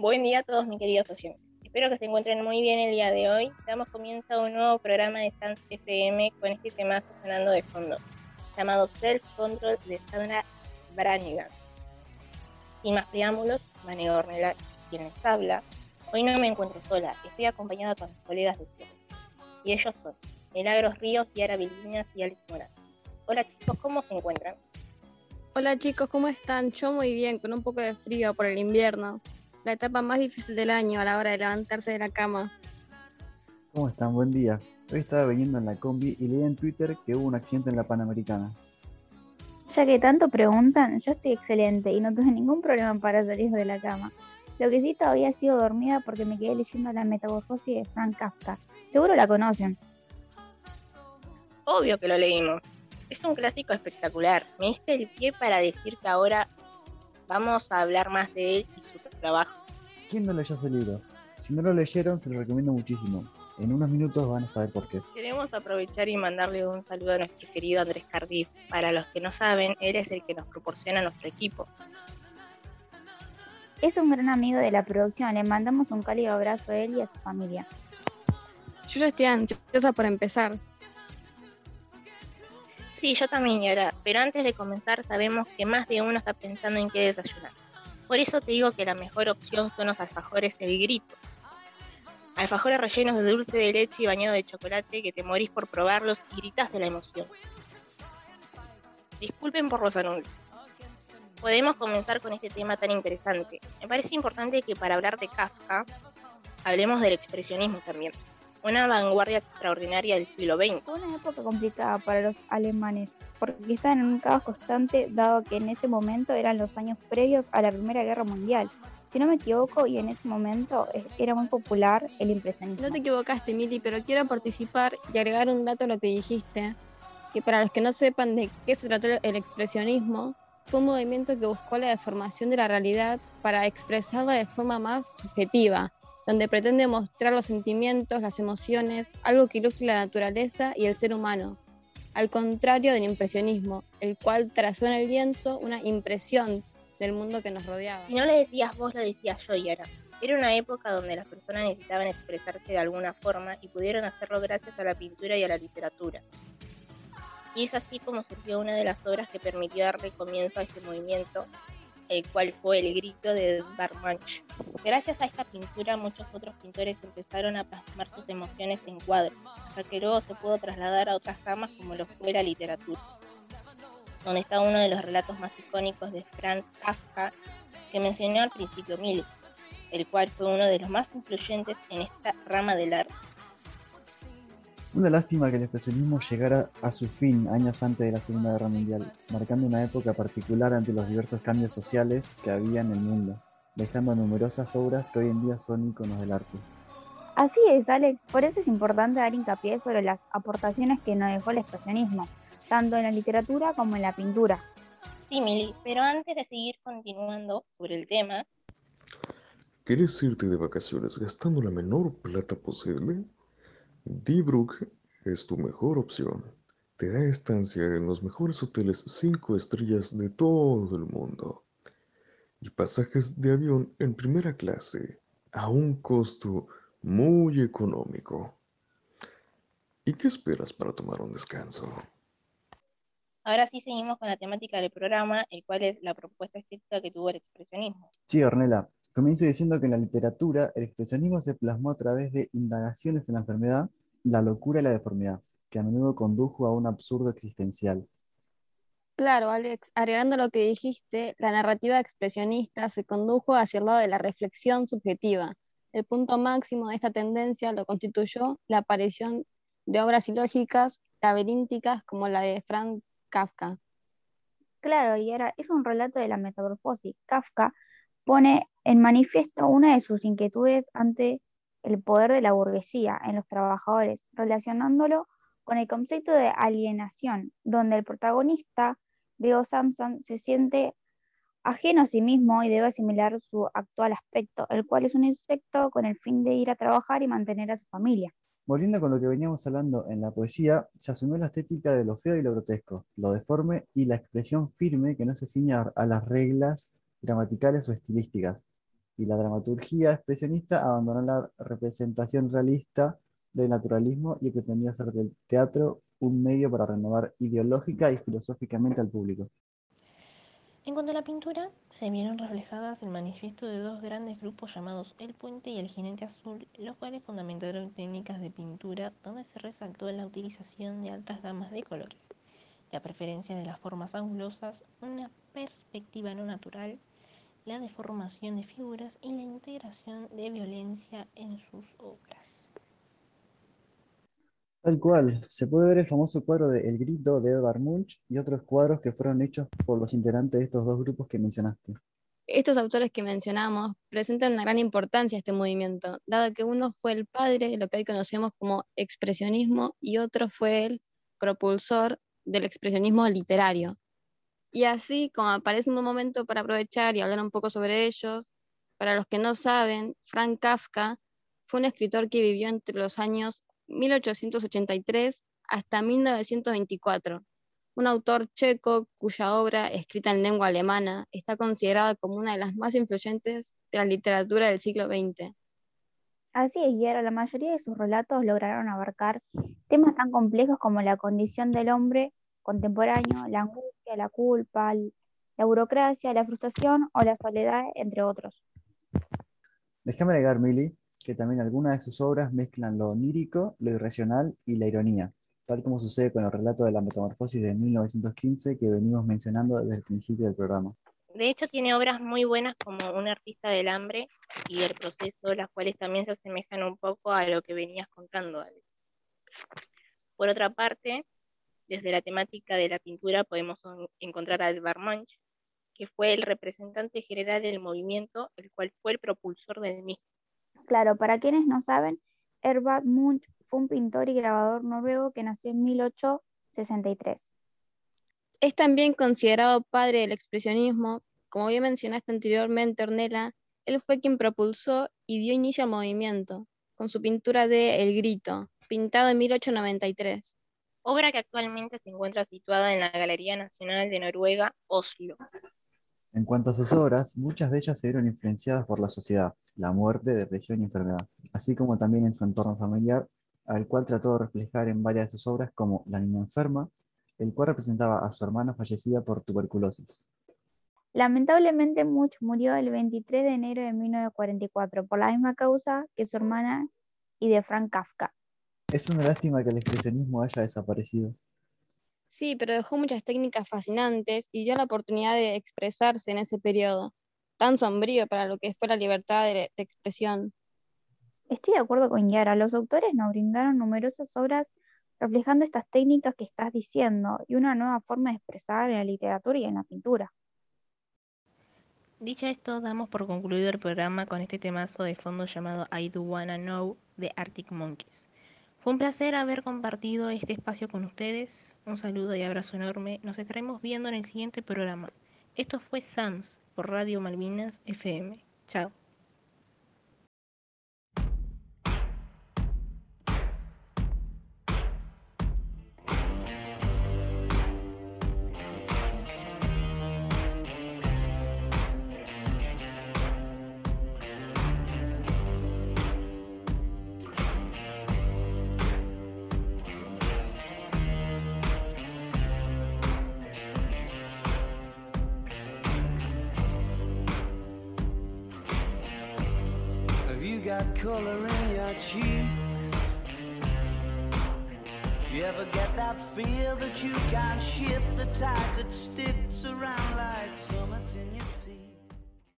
Buen día a todos mis queridos oyentes. Espero que se encuentren muy bien el día de hoy. Damos comienzo a un nuevo programa de Stance FM con este tema sonando de fondo, llamado Self Control de Sandra Branigan. Sin más preámbulos, Mane Ornella, quien les habla. Hoy no me encuentro sola, estoy acompañada con mis colegas de siempre. Y ellos son Milagros Ríos, Yara Vildiñas y Alex Morán. Hola chicos, ¿cómo se encuentran? Hola chicos, ¿cómo están? Yo muy bien, con un poco de frío por el invierno. La etapa más difícil del año a la hora de levantarse de la cama. ¿Cómo están? Buen día. Hoy estaba viniendo en la combi y leí en Twitter que hubo un accidente en la Panamericana. Ya que tanto preguntan, yo estoy excelente y no tuve ningún problema para salir de la cama. Lo que sí todavía sigo dormida porque me quedé leyendo la metamorfosis de Frank Kafka. Seguro la conocen. Obvio que lo leímos. Es un clásico espectacular. Me diste el pie para decir que ahora vamos a hablar más de él y su trabajo. ¿Quién no leyó ese libro? Si no lo leyeron, se lo recomiendo muchísimo. En unos minutos van a saber por qué. Queremos aprovechar y mandarle un saludo a nuestro querido Andrés Cardiff. Para los que no saben, él es el que nos proporciona nuestro equipo. Es un gran amigo de la producción. Le mandamos un cálido abrazo a él y a su familia. Yo ya estoy ansiosa por empezar. Sí, yo también, Yara. Pero antes de comenzar, sabemos que más de uno está pensando en qué desayunar. Por eso te digo que la mejor opción son los alfajores El Grito. Alfajores rellenos de dulce de leche y bañado de chocolate que te morís por probarlos y gritas de la emoción. Disculpen por los anuncios. Podemos comenzar con este tema tan interesante. Me parece importante que para hablar de Kafka, hablemos del expresionismo también una vanguardia extraordinaria del siglo XX. Fue una época complicada para los alemanes, porque estaban en un caos constante, dado que en ese momento eran los años previos a la Primera Guerra Mundial. Si no me equivoco, y en ese momento eh, era muy popular el impresionismo. No te equivocaste, Mili, pero quiero participar y agregar un dato a lo que dijiste, que para los que no sepan de qué se trató el expresionismo, fue un movimiento que buscó la deformación de la realidad para expresarla de forma más subjetiva, donde pretende mostrar los sentimientos, las emociones, algo que ilustre la naturaleza y el ser humano, al contrario del impresionismo, el cual trazó en el lienzo una impresión del mundo que nos rodeaba. Si no le decías vos, lo decía yo, Yara. Era una época donde las personas necesitaban expresarse de alguna forma y pudieron hacerlo gracias a la pintura y a la literatura. Y es así como surgió una de las obras que permitió darle comienzo a este movimiento el cual fue el grito de Barmanch. Gracias a esta pintura muchos otros pintores empezaron a plasmar sus emociones en cuadros, luego se pudo trasladar a otras ramas como lo fue la literatura, donde está uno de los relatos más icónicos de Franz Kafka que mencionó al principio Milly, el cual fue uno de los más influyentes en esta rama del arte. Una lástima que el expresionismo llegara a su fin años antes de la Segunda Guerra Mundial, marcando una época particular ante los diversos cambios sociales que había en el mundo, dejando numerosas obras que hoy en día son íconos del arte. Así es, Alex, por eso es importante dar hincapié sobre las aportaciones que nos dejó el expresionismo, tanto en la literatura como en la pintura. Sí, Mili, pero antes de seguir continuando sobre el tema... ¿Quieres irte de vacaciones gastando la menor plata posible? D-Brook es tu mejor opción. Te da estancia en los mejores hoteles 5 estrellas de todo el mundo y pasajes de avión en primera clase a un costo muy económico. ¿Y qué esperas para tomar un descanso? Ahora sí seguimos con la temática del programa, el cual es la propuesta estética que tuvo el expresionismo. Sí, Ornella. Comienzo diciendo que en la literatura el expresionismo se plasmó a través de indagaciones en la enfermedad la locura y la deformidad, que a menudo condujo a un absurdo existencial. Claro, Alex, agregando lo que dijiste, la narrativa expresionista se condujo hacia el lado de la reflexión subjetiva. El punto máximo de esta tendencia lo constituyó la aparición de obras ilógicas, laberínticas, como la de Frank Kafka. Claro, y ahora es un relato de la metamorfosis. Kafka pone en manifiesto una de sus inquietudes ante el poder de la burguesía en los trabajadores, relacionándolo con el concepto de alienación, donde el protagonista, Leo Samson, se siente ajeno a sí mismo y debe asimilar su actual aspecto, el cual es un insecto con el fin de ir a trabajar y mantener a su familia. Volviendo con lo que veníamos hablando en la poesía, se asumió la estética de lo feo y lo grotesco, lo deforme y la expresión firme que no se ciña a las reglas gramaticales o estilísticas, y la dramaturgia expresionista abandonó la representación realista del naturalismo y pretendía hacer del teatro un medio para renovar ideológica y filosóficamente al público. En cuanto a la pintura, se vieron reflejadas el manifiesto de dos grandes grupos llamados El Puente y El Jinete Azul, los cuales fundamentaron técnicas de pintura donde se resaltó la utilización de altas gamas de colores, la preferencia de las formas angulosas, una perspectiva no natural, la deformación de figuras y la integración de violencia en sus obras. Tal cual, se puede ver el famoso cuadro de El Grito de Edvard Munch y otros cuadros que fueron hechos por los integrantes de estos dos grupos que mencionaste. Estos autores que mencionamos presentan una gran importancia a este movimiento, dado que uno fue el padre de lo que hoy conocemos como expresionismo y otro fue el propulsor del expresionismo literario. Y así, como aparece un momento para aprovechar y hablar un poco sobre ellos, para los que no saben, Frank Kafka fue un escritor que vivió entre los años 1883 hasta 1924, un autor checo cuya obra, escrita en lengua alemana, está considerada como una de las más influyentes de la literatura del siglo XX. Así es, Guillermo, la mayoría de sus relatos lograron abarcar temas tan complejos como la condición del hombre contemporáneo, la angustia, la culpa, la burocracia, la frustración o la soledad, entre otros. Déjame agregar, Mili, que también algunas de sus obras mezclan lo onírico, lo irracional y la ironía, tal como sucede con el relato de la metamorfosis de 1915 que venimos mencionando desde el principio del programa. De hecho, tiene obras muy buenas como Un artista del hambre y El proceso, las cuales también se asemejan un poco a lo que venías contando, Alex. Por otra parte, desde la temática de la pintura podemos encontrar a Edvard Munch, que fue el representante general del movimiento, el cual fue el propulsor del mismo. Claro, para quienes no saben, Herbert Munch fue un pintor y grabador noruego que nació en 1863. Es también considerado padre del expresionismo. Como bien mencionaste anteriormente, Ornella, él fue quien propulsó y dio inicio al movimiento, con su pintura de El Grito, pintado en 1893. Obra que actualmente se encuentra situada en la Galería Nacional de Noruega, Oslo. En cuanto a sus obras, muchas de ellas se vieron influenciadas por la sociedad, la muerte, depresión y enfermedad, así como también en su entorno familiar, al cual trató de reflejar en varias de sus obras como La niña enferma, el cual representaba a su hermana fallecida por tuberculosis. Lamentablemente Much murió el 23 de enero de 1944 por la misma causa que su hermana y de Frank Kafka. Es una lástima que el expresionismo haya desaparecido. Sí, pero dejó muchas técnicas fascinantes y dio la oportunidad de expresarse en ese periodo, tan sombrío para lo que fue la libertad de, expresión. Estoy de acuerdo con Yara, los autores nos brindaron numerosas obras reflejando estas técnicas que estás diciendo y una nueva forma de expresar en la literatura y en la pintura. Dicho esto, damos por concluido el programa con este temazo de fondo llamado I Do Wanna Know de Arctic Monkeys. Fue un placer haber compartido este espacio con ustedes. Un saludo y abrazo enorme. Nos estaremos viendo en el siguiente programa. Esto fue SAMS por Radio Malvinas FM. Chao. Got color in your cheeks? Do you ever get that feel that you can't shift the tide that sticks around like summits in your teeth?